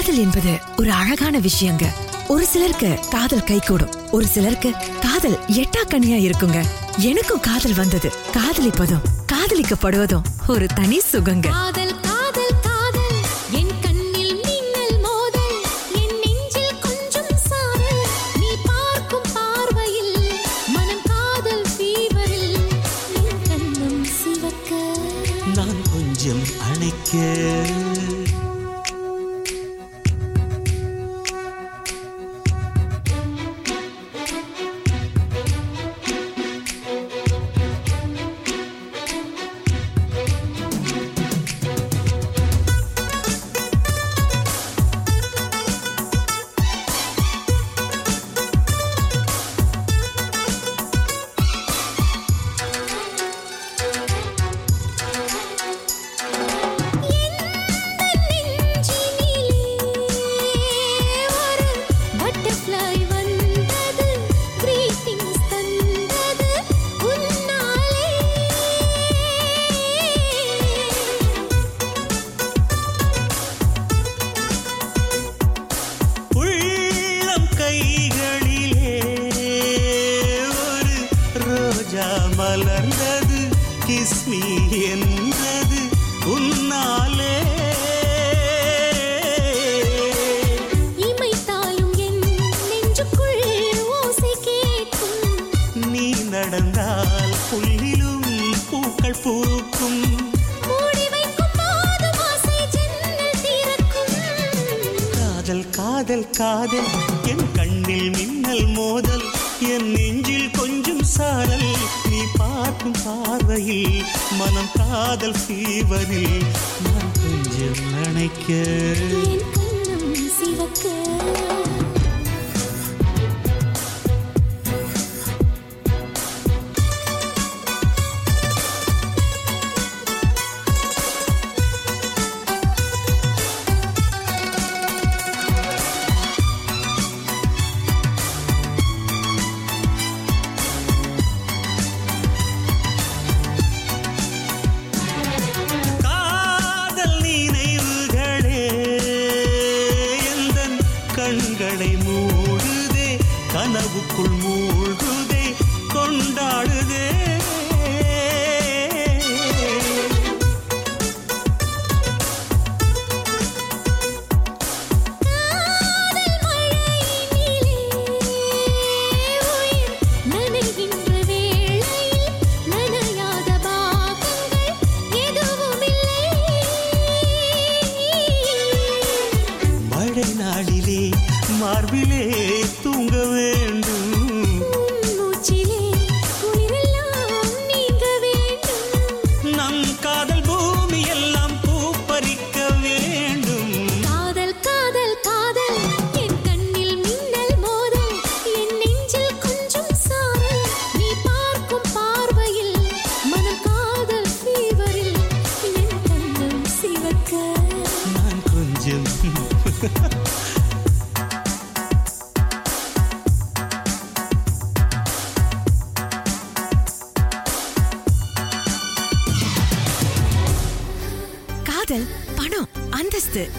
காதல் என்பது ஒரு அழகான விஷயங்க. ஒரு சிலருக்கு காதல் கைகூடும். ஒரு சிலருக்கு காதல் எட்டா கனியா இருக்குங்க. எனக்கும் காதல் வந்தது. காதலிப்பதும் காதலிக்கப்படுவதும் ஒரு தனி சுகங்க. காதல்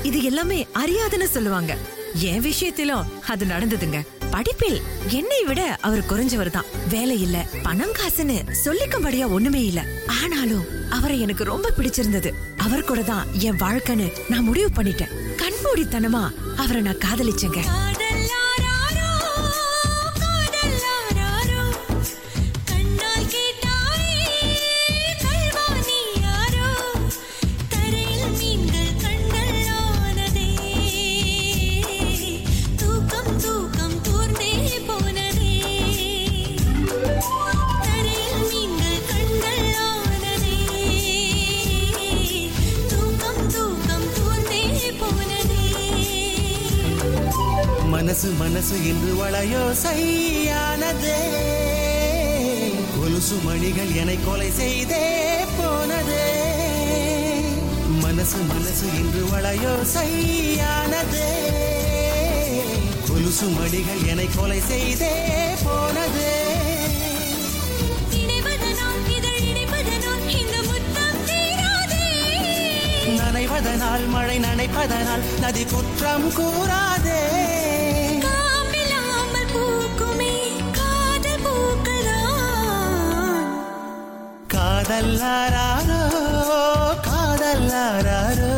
இது எல்லாமே அறியாதுன்னு சொல்லுவாங்க. என் விஷயத்திலும் அது நடந்ததுங்க. படிப்பில் என்னை விட அவர் குறைஞ்சவர் தான் வேலை இல்ல பணம் காசுன்னு சொல்லிக்கும்படியா ஒண்ணுமே இல்ல. ஆனாலும் அவரை எனக்கு ரொம்ப பிடிச்சிருந்தது. அவர் கூட தான் என் வாழ்க்கைன்னு நான் முடிவு பண்ணிட்டேன். கண்மூடித்தனமா அவரை நான் காதலிச்சேங்க. மனசு மனசு என்று வளையோ செய்யானதே. கொலுசு மணிகள் என்னை கொலை செய்தே போனதே. மனசு மனசு என்று வளையோ செய்யானதே. கொலுசு மணிகள் என்னை கொலை செய்தே போனதே. இணைவதனால் இதழ் இணைப்பதனால் இந்த முத்தம் தீராதே. நனைவ நினைப்பதனால் மழை நனைப்பதனால் நதி குற்றம் கூறாதே. காதல்லாரோ காதல்லாரோ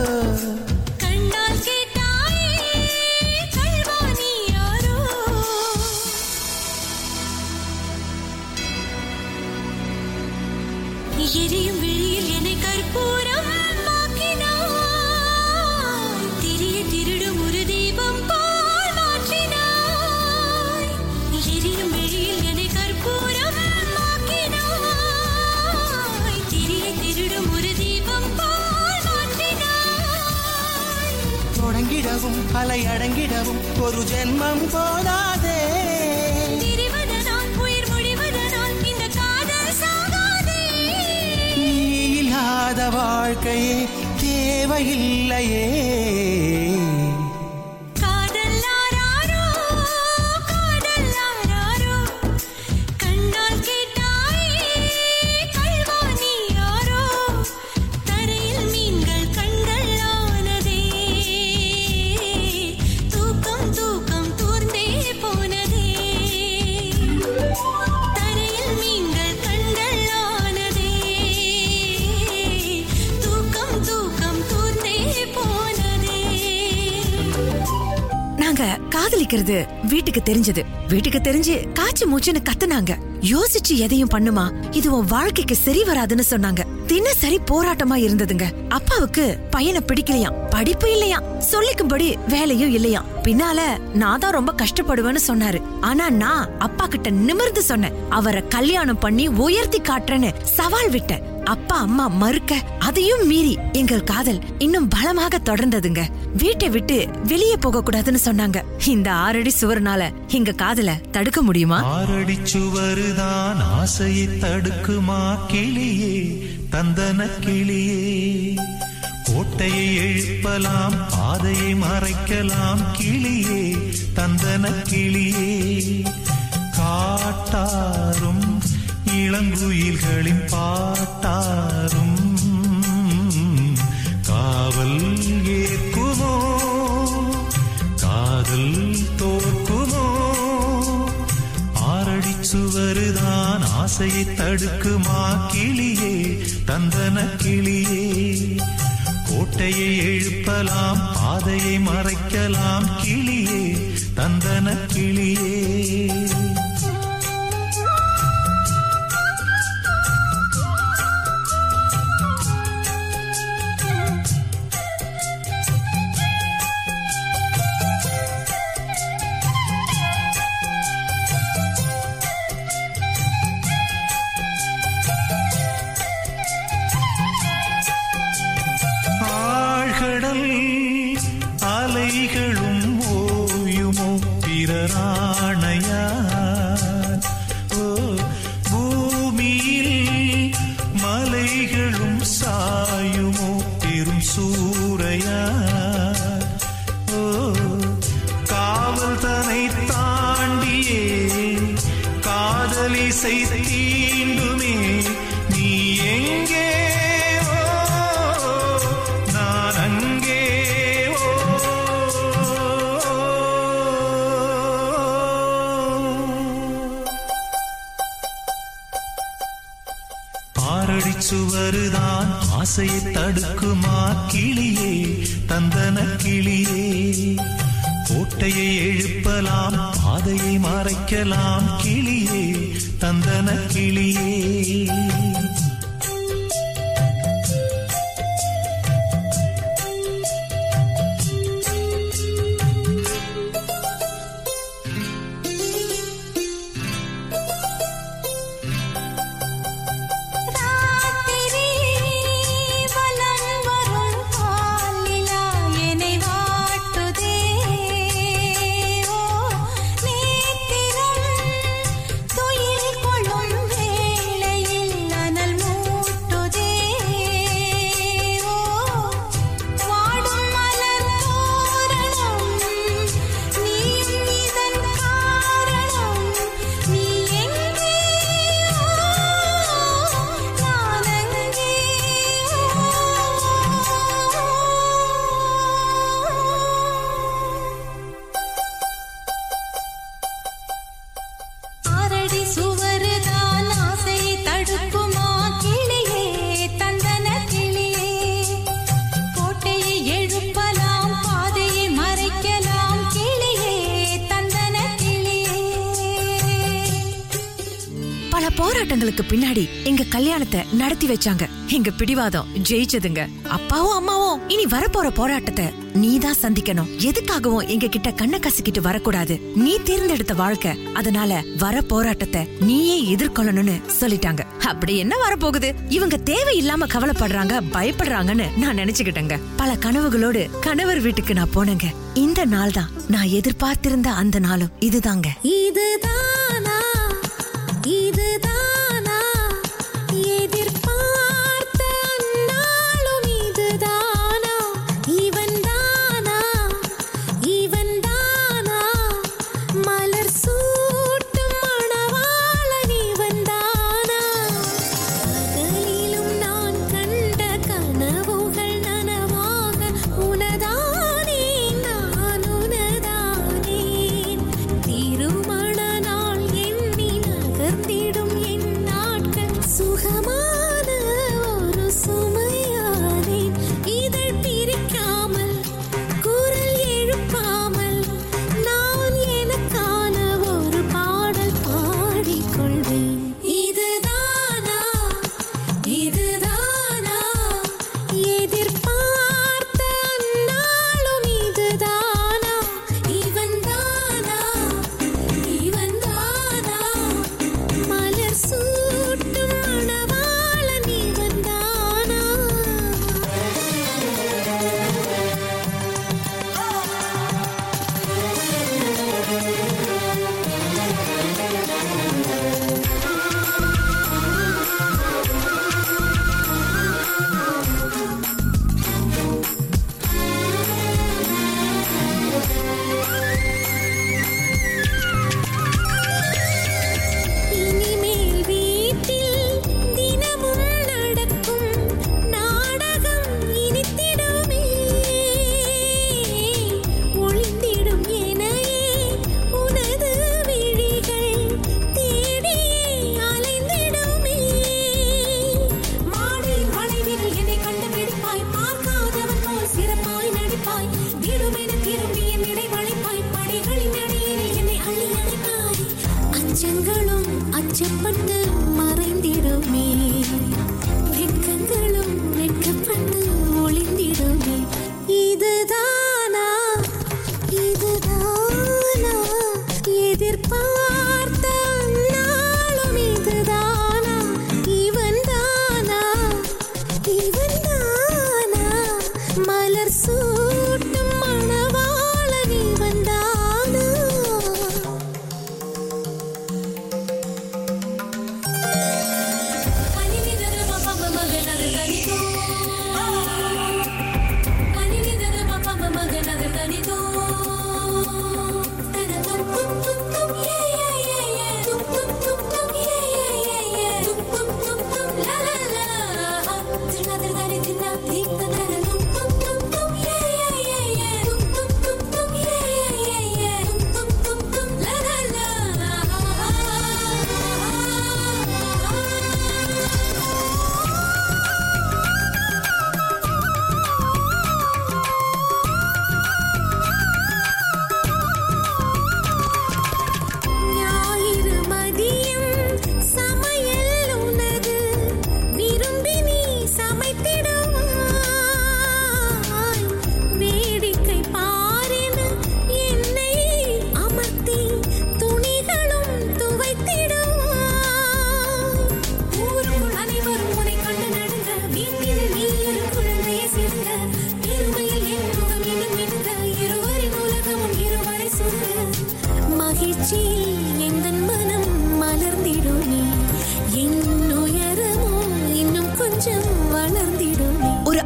அலை அடங்கிடவும் ஒரு ஜென்மம் போதாதே. இல்லாத வாழ்க்கையே தேவையில்லையே. காதலிக்கிறது. வீட்டுக்கு தெரிஞ்சது. வீட்டுக்கு தெரிஞ்சு காய்ச்சி மூச்சுன்னு கத்துனாங்க. யோசிச்சு எதையும் பண்ணுமா? இது உன் வாழ்க்கைக்கு சரி வராதுன்னு சொன்னாங்க. தினசரி போராட்டமா இருந்ததுங்க. அப்பாவுக்கு பையனை பிடிக்கலையாம். படிப்பு இல்லையாம். சொல்லிக்கும்படி வேலையும் இல்லையாம். பின்னால நான் தான் ரொம்ப கஷ்டப்படுவேன்னு சொன்னாரு. ஆனா நான் அப்பா கிட்ட நிமிர்ந்து சொன்னேன். அவரை கல்யாணம் பண்ணி உயர்த்தி காட்டுறேன்னு சவால் விட்டேன். அப்பா அம்மா மறுக்க அதையும் மீறி எங்கள் காதல் இன்னும் பலமாக தொடர்ந்ததுங்க. வீட்டை விட்டு வெளியே போக கூடாதுன்னு சொன்னாங்க. இந்த ஆறடி சுவர்னால எங்க காதல தடுக்க முடியுமா? ஆறடி சுவருதான் ஆசையை தடுக்குமா கிளியே தந்தன கிளியே. கோட்டையை எழுப்பலாம் பாதையை மறைக்கலாம் கிளியே தந்தன கிளியே. காட்டாரும் இளங்குயில்களின் பாட்டாரும் காவல் ஏற்குமோ? காதல் தோற்குமோ? ஆறடி சுவருதான் ஆசையை தடுக்குமா கிளியே? தந்தன கிளியே கோட்டையை எழுப்பலாம் பாதையை மறைக்கலாம் கிளியே தந்தன கிளியே. கோட்டையை எழுப்பலாம் பாதையை மறைக்கலாம் கிளியே தந்தன கிளியே. போராட்டங்களுக்கு பின்னாடி எங்க கல்யாணத்தை நடத்தி வச்சாங்க. எங்க பிடிவாதம் ஜெயிச்சதுங்க. அப்பாவும் அம்மாவும் இனி வரப்போற போராட்டத்தை நீதான் சந்திக்கணும். எதுக்காகவும் எங்க கிட்ட கண்ண கசிக்கிட்டு வரக்கூடாது. நீ தேர்ந்தெடுத்த வாழ்க்கை அதனால வர போராட்டத்தை நீயே எதிர்கொள்ளணும்னு சொல்லிட்டாங்க. அப்படி என்ன வரப்போகுது? இவங்க தேவையில்லாம கவலைப்படுறாங்க பயப்படுறாங்கன்னு நான் நினைச்சுக்கிட்டேங்க. பல கனவுகளோடு கணவர் வீட்டுக்கு நான் போனேங்க. இந்த நாள் தான் நான் எதிர்பார்த்திருந்த அந்த நாளும் இதுதாங்க. இதுதான்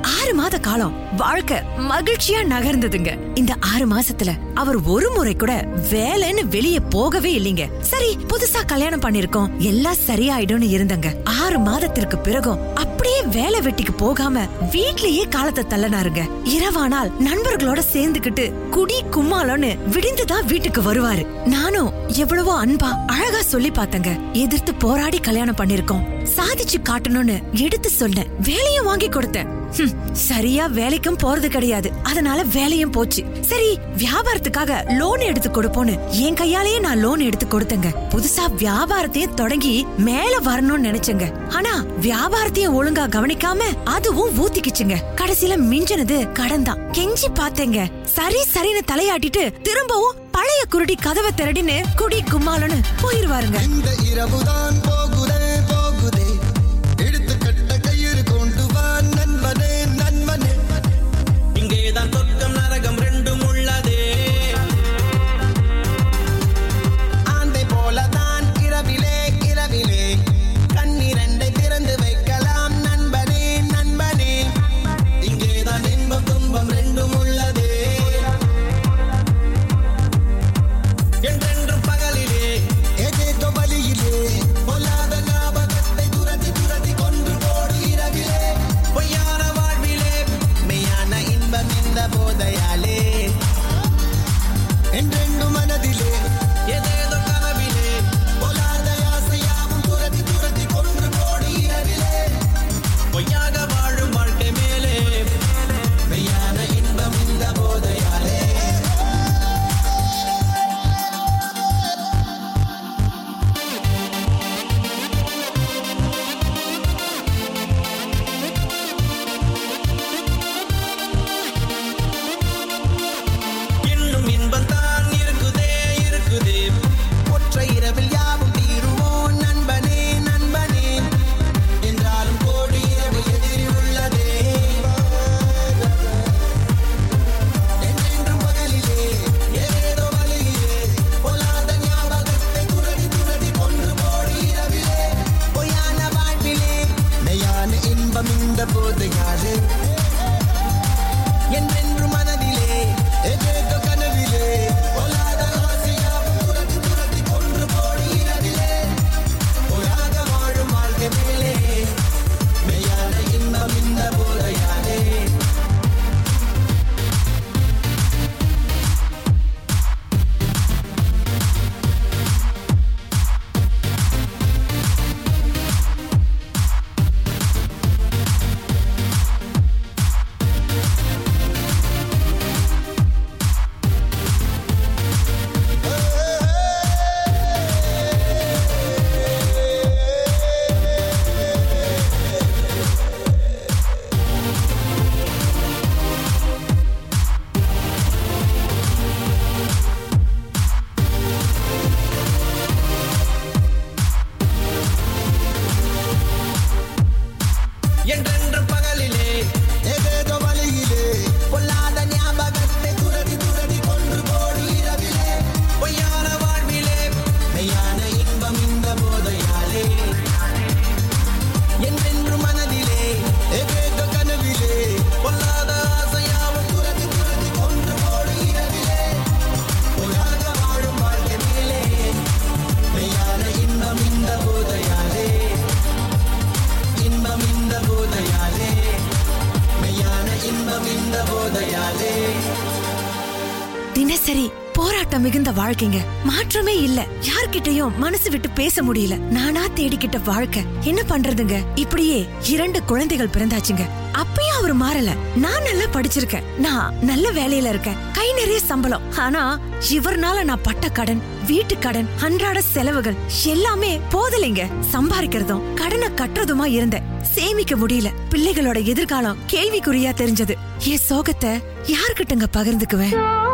ஆறு மாத காலம் வாழ்க்கை மகிழ்ச்சியா நகர்ந்ததுங்க. இந்த ஆறு மாசத்துல அவர் ஒரு முறை கூட வேலைன்னு வெளியே போகவே இல்லைங்க. சரி புதுசா கல்யாணம் பண்ணிருக்கோம். எல்லாம் சரியாயிடும்னு இருந்தங்க. ஆறு மாதத்திற்கு பிறகும் அப்படியே வேலை வெட்டிக்கு போகாம வீட்லயே காலத்தை தள்ளனாருங்க. இரவானால் நண்பர்களோட சேர்ந்துகிட்டு குடி கும்மாலோன்னு விடிந்துதான் வீட்டுக்கு வருவாரு. நானும் எவ்வளவோ அன்பா அழகா சொல்லி பார்த்தங்க. எதிர்த்து போராடி கல்யாணம் பண்ணிருக்கோம். சாதிச்சு காட்டணும்னு எடுத்து சொன்னேன் வேலையும் வாங்கி கொடுத்தேன். சரியா வேலைக்கும் போறது கிடையாது. அதனால வேலையும் போச்சு. சரி வியாபாரத்துக்காக லோன் எடுத்து கொடுப்போன்னு என் கையாலேயே நான் லோன் எடுத்து கொடுத்தேங்க. புதுசா வியாபாரத்தையும் தொடங்கி மேல வரணும்னு நினைச்சேங்க. ஆனா வியாபாரத்தையும் ஒழுங்கா கவனிக்காம அதுவும் ஊத்திக்கிச்சுங்க. கடைசியில மிஞ்சினது கடன் தான் கெஞ்சி பார்த்தேங்க. சரி சரின்னு தலையாட்டிட்டு திரும்பவும் பழைய குருடி கதவை திரடின்னு குடி கும்மாலன்னு போயிருவாருங்க. இந்த இரவுதான் யார்கிட்டயும் மனசு விட்டு பேச முடியல. நானா தேடிக்கிட்ட வாழ்க்கை. என்ன பண்றதுங்க? இப்படியே இரண்டு குழந்தைகள் பிறந்தாச்சுங்க. அப்பயும் அவர் மாறல. நான் நல்லா படிச்சிருக்கேன். நான் நல்ல வேலையில இருக்கேன். கை நிறைய சம்பளம். ஆனா இவர்னால நான் பட்ட கடன் வீட்டு கடன் அன்றாட செலவுகள் எல்லாமே போதலைங்க. சம்பாதிக்கிறதும் கடனை கட்டுறதுமா இருந்தேன். சேமிக்க முடியல. பிள்ளைகளோட எதிர்காலம் கேள்விக்குறியா தெரிஞ்சது. என் சோகத்தை யார்கிட்டங்க பகிர்ந்துக்குவேன்?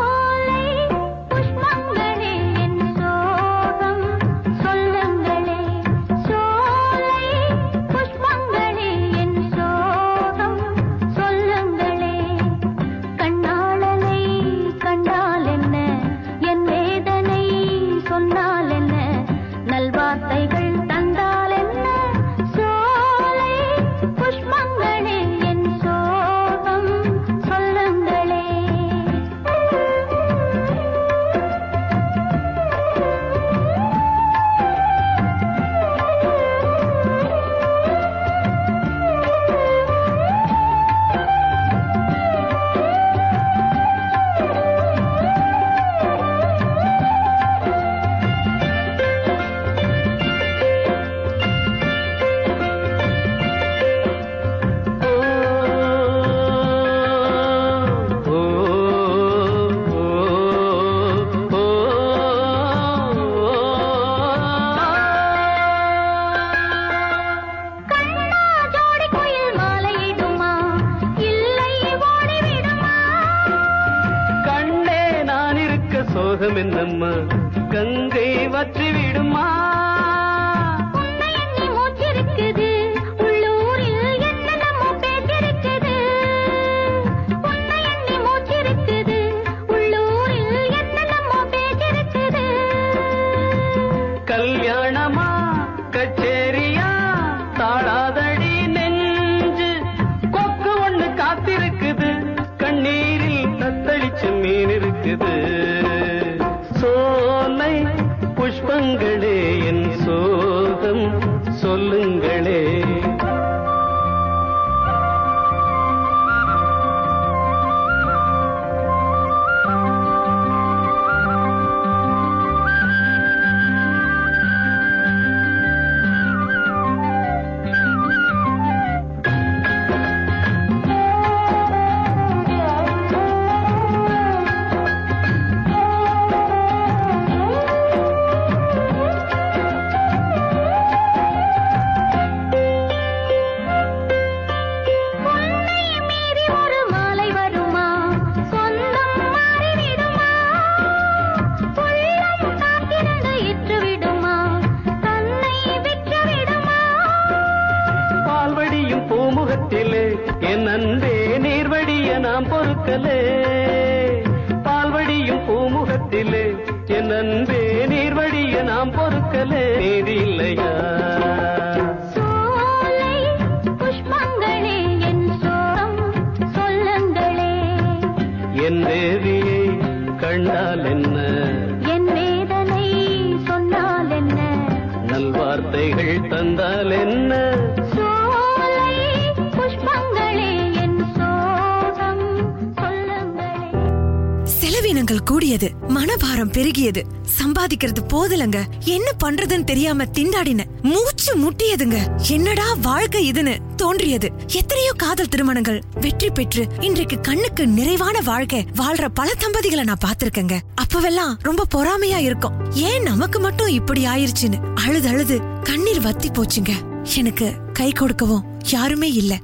பெருகியது. சம்பாதிக்கிறது போதலங்க. என்ன பண்றதுன்னு தெரியாம திண்டாடின. மூச்சு முட்டியதுங்க. என்னடா வாழ்க்கை இதுன்னு தோன்றியது. எத்தனையோ காதல் திருமணங்கள் வெற்றி பெற்று இன்றைக்கு கண்ணுக்கு நிறைவான வாழ்க்கை வாழ்ற பல தம்பதிகளை நான் பாத்திருக்கேங்க அப்பவெல்லாம் ரொம்ப பொறாமையா இருக்கும். ஏன் நமக்கு மட்டும் இப்படி ஆயிருச்சுன்னு அழுது அழுது கண்ணீர் வத்தி போச்சுங்க. எனக்கு கை கொடுக்கவும் யாருமே இல்ல.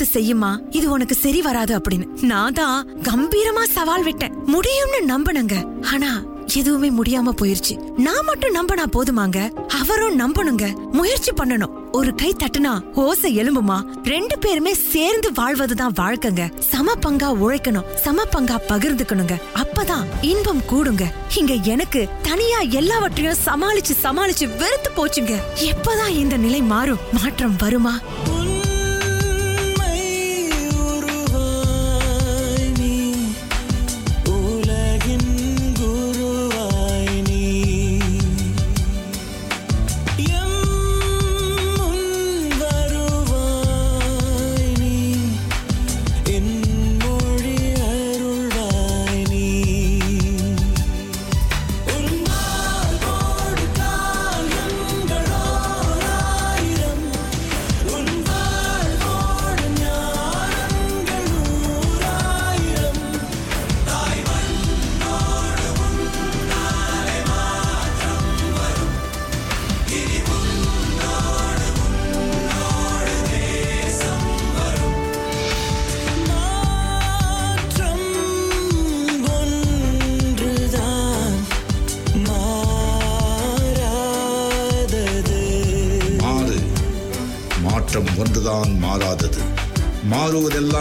பார்த்து செய்யுமா? இது உனக்கு சரி வராது அப்படின்னு. நான் தான் கம்பீரமா சவால் விட்டேன். முடியும்னு நம்பினங்க. ஆனா எதுவுமே முடியாம போயிருச்சு. நான் மட்டும் நம்பினா போதுமாங்க? அவரும் நம்பணுங்க முயற்சி பண்ணணும். ஒரு கை தட்டுனா ஓசை எலும்புமா ரெண்டு பேருமே சேர்ந்து வாழ்வதுதான் வாழ்க்கைங்க. சம பங்கா உழைக்கணும். சம பங்கா பகிர்ந்துக்கணுங்க. அப்பதான் இன்பம் கூடுங்க. இங்க எனக்கு தனியா எல்லாவற்றையும் சமாளிச்சு சமாளிச்சு வெறுத்து போச்சுங்க. எப்பதான் இந்த நிலை மாறும்? மாற்றம் வருமா?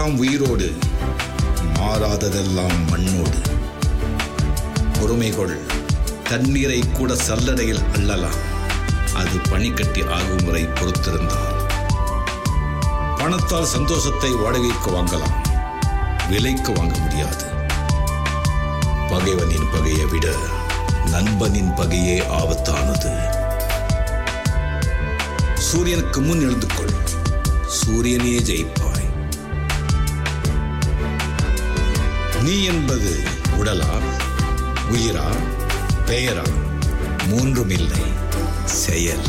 எல்லாம் உயிரோடு மாறாததெல்லாம் மண்ணோடு. பொறுமை கொள் தண்ணீரை கூட சல்லடையில் அள்ளலாம். அது பனிக்கட்டி ஆகும் வரை பொறுத்திருந்தால். பணத்தால் சந்தோஷத்தை வாடகைக்கு வாங்கலாம். விலைக்கு வாங்க முடியாது. பகைவனின் பகையை விட நண்பனின் பகையே ஆபத்தானது. சூரியனுக்கு முன் எழுந்து கொள். சூரியனே ஜெயிப்பான். நீ என்பது உடலா உயிரா பெயரா மூன்றும் இல்லை செயல்.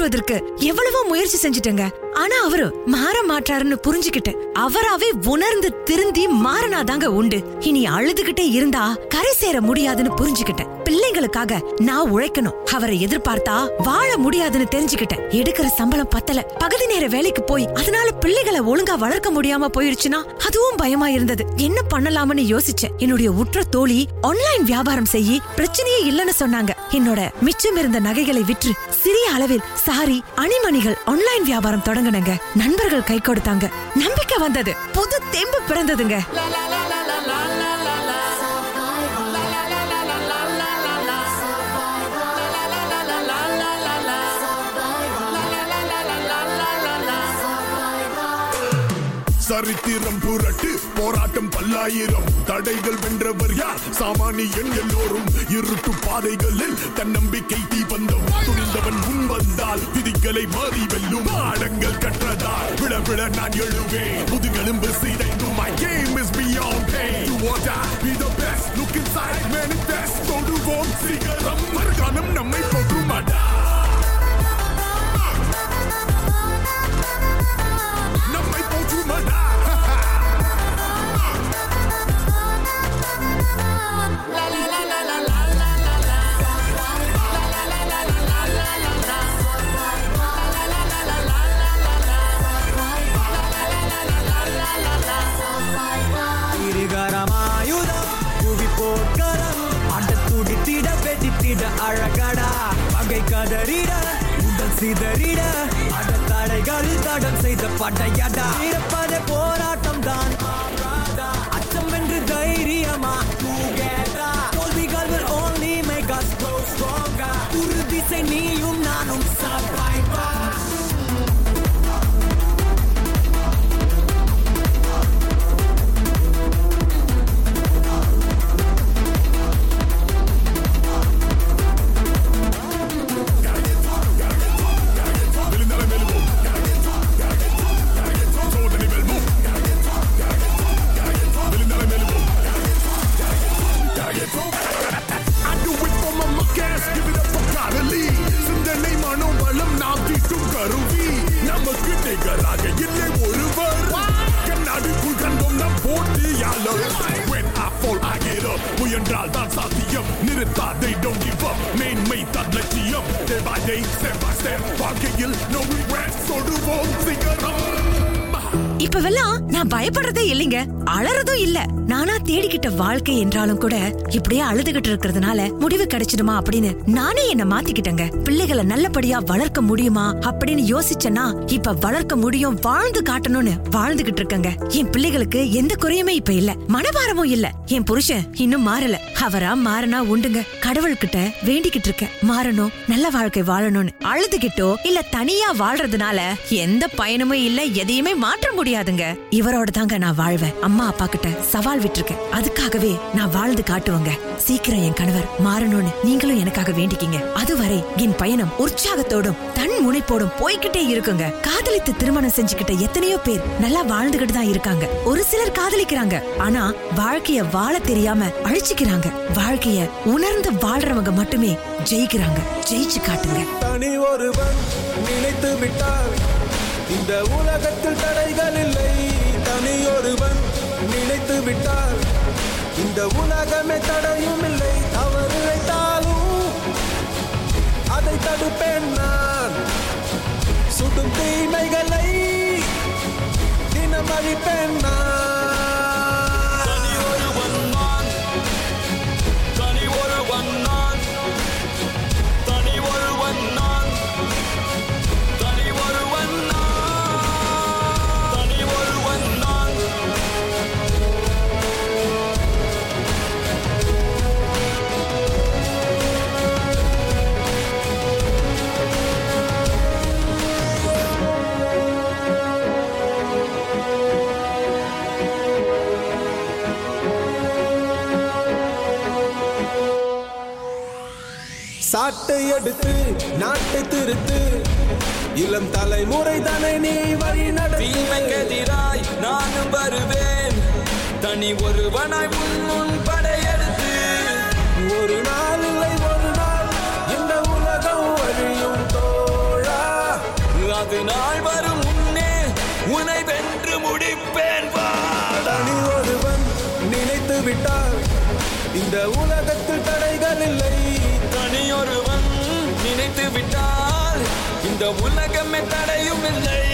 மாற்றுவதற்கு எவ்வளவோ முயற்சி செஞ்சுட்டேங்க. ஆனா அவரு மாற மாட்டாருன்னு புரிஞ்சுக்கிட்டு அவராவே உணர்ந்து திருந்தி மாறினாதாங்க உண்டு. இனி அழுதுகிட்டே இருந்தா கரை சேர முடியாதுன்னு புரிஞ்சுக்கிட்டேன். பிள்ளைங்களுக்காக நான் உழைக்கணும். அவரை எதிர்பார்த்தா வாழ முடியாதுன்னு தெரிஞ்சுக்கிட்டேன். எடுக்கிற சம்பளம் பத்தல. பகுதி நேர வேலைக்கு போய் அதனால பிள்ளைகளை ஒழுங்கா வளர்க்க முடியாம போயிருச்சுன்னா அதுவும் பயமா இருந்தது. என்ன பண்ணலாம்னு யோசிச்சேன். என்னுடைய உற்ற தோழி ஆன்லைன் வியாபாரம் செய்யி பிரச்சனையே இல்லைன்னு சொன்னாங்க. என்னோட மிச்சம் இருந்த நகைகளை விற்று சிறிய அளவில் சாரி அணிமணிகள் ஆன்லைன் வியாபாரம் தொடங்கினங்க. நண்பர்கள் கை கொடுத்தாங்க. நம்பிக்கை வந்தது. புது தெம்பு பிறந்ததுங்க. சரித்திரம் புரட்டு போராட்டம் பல்லாயிரம். தடைகள் வென்றவர் யார்? சாமானியன் எல்லோரும் இருட்டு பாதைகளில் தன்னம்பிக்கை தீபந்தம். துணிந்தவன் முன் வந்தால் விதிகளை மாறி வெல்லும். ஆழங்கள் கற்றதால் விழ விழ நான் எழுவேன். முதுகெலும்பு சிதைந்து my game is beyond pain. You want to be the best. Look inside manifest. தொடுவோம் சிகரம். மறுகாலம் நம்மை போற்றுமாடா. அழகடா பகை கதறிட உடல் சிதறிட அட தடம் செய்த படையடா இருப்பதே போராட்டம் தான் அச்சம் என்று தைரியமா together. தோல்விகள் will only make us grow stronger. உறுதி மீசை நீயும் நானும் சாப்பாய்ப்பா வாழ்க்கை என்றாலும் கூட இப்படியே அழுதுகிட்டு இருக்கிறதுனால முடிவு கிடைச்சிடுமா அப்படின்னு நானே என்ன மாத்திக்கிட்டேங்க. பிள்ளைகளை நல்லபடியா வளர்க்க முடியுமா அப்படின்னு யோசிச்சேன்னா இப்ப வளர்க்க முடியும் வாழ்ந்து காட்டணும்னு வாழ்ந்துகிட்டு இருக்கேங்க. என் பிள்ளைகளுக்கு எந்த குறையுமே இப்ப இல்ல. மனபாரமும் இல்ல. என் புருஷன் இன்னும் மாறல. அவரா மாறினா உண்டுங்க. கடவுள்கிட்ட வேண்டிக்கிட்டு இருக்கேன். மாறணும் நல்ல வாழ்க்கை வாழணும்னு. அழுதுகிட்டோ இல்ல தனியா வாழ்றதுனால எந்த பயனுமே இல்ல எதையுமே மாற்ற முடியாதுங்க. இவரோட தாங்க நான் வாழ்வேன். அம்மா அப்பா கிட்ட சவால் விட்டுருக்கேன். அதுக்காகவே நான் வாழ்ந்து காட்டுவேங்க. சீக்கிரம் என் கணவர் மாறணும்னு நீங்களும் எனக்காக வேண்டிக்கிங்க. அதுவரை என் பயணம் உற்சாகத்தோடும் தன் முனைப்போடும் போய்கிட்டே இருக்குங்க. காதலித்து திருமணம் செஞ்சுக்கிட்ட எத்தனையோ பேர் நல்லா வாழ்ந்துகிட்டு தான் இருக்காங்க. ஒரு சிலர் காதலிக்கிறாங்க. ஆனா வாழ்க்கைய வாழ தெரியாம அழிச்சுக்கிறாங்க. வாழ்க்கைய உணர்ந்து வாழ்றவங்க மட்டுமே ஜெயிக்கிறாங்க. ஜெயிச்சு காட்டுங்க. தனி ஒருவன் நினைத்து விட்டால் இந்த உலகத்தில் தடைகள் இல்லை. தனி ஒருவன் நினைத்து விட்டால் இந்த உலகமே தடையும் இல்லை. தவறு இழைத்தாலும் அதை தடுப்பேன் நான். சுடும் தீமைகளை தினம் அழிப்பேன் நான். சாட்டை நாட்டை திருத்து இளம் தலைமுறை தானே நீ வழி நடத்தி. தீமைக்கெதிராய் நானும் வருவேன். தனி ஒருவனாய் முன் உலகமே தடையும் இல்லை.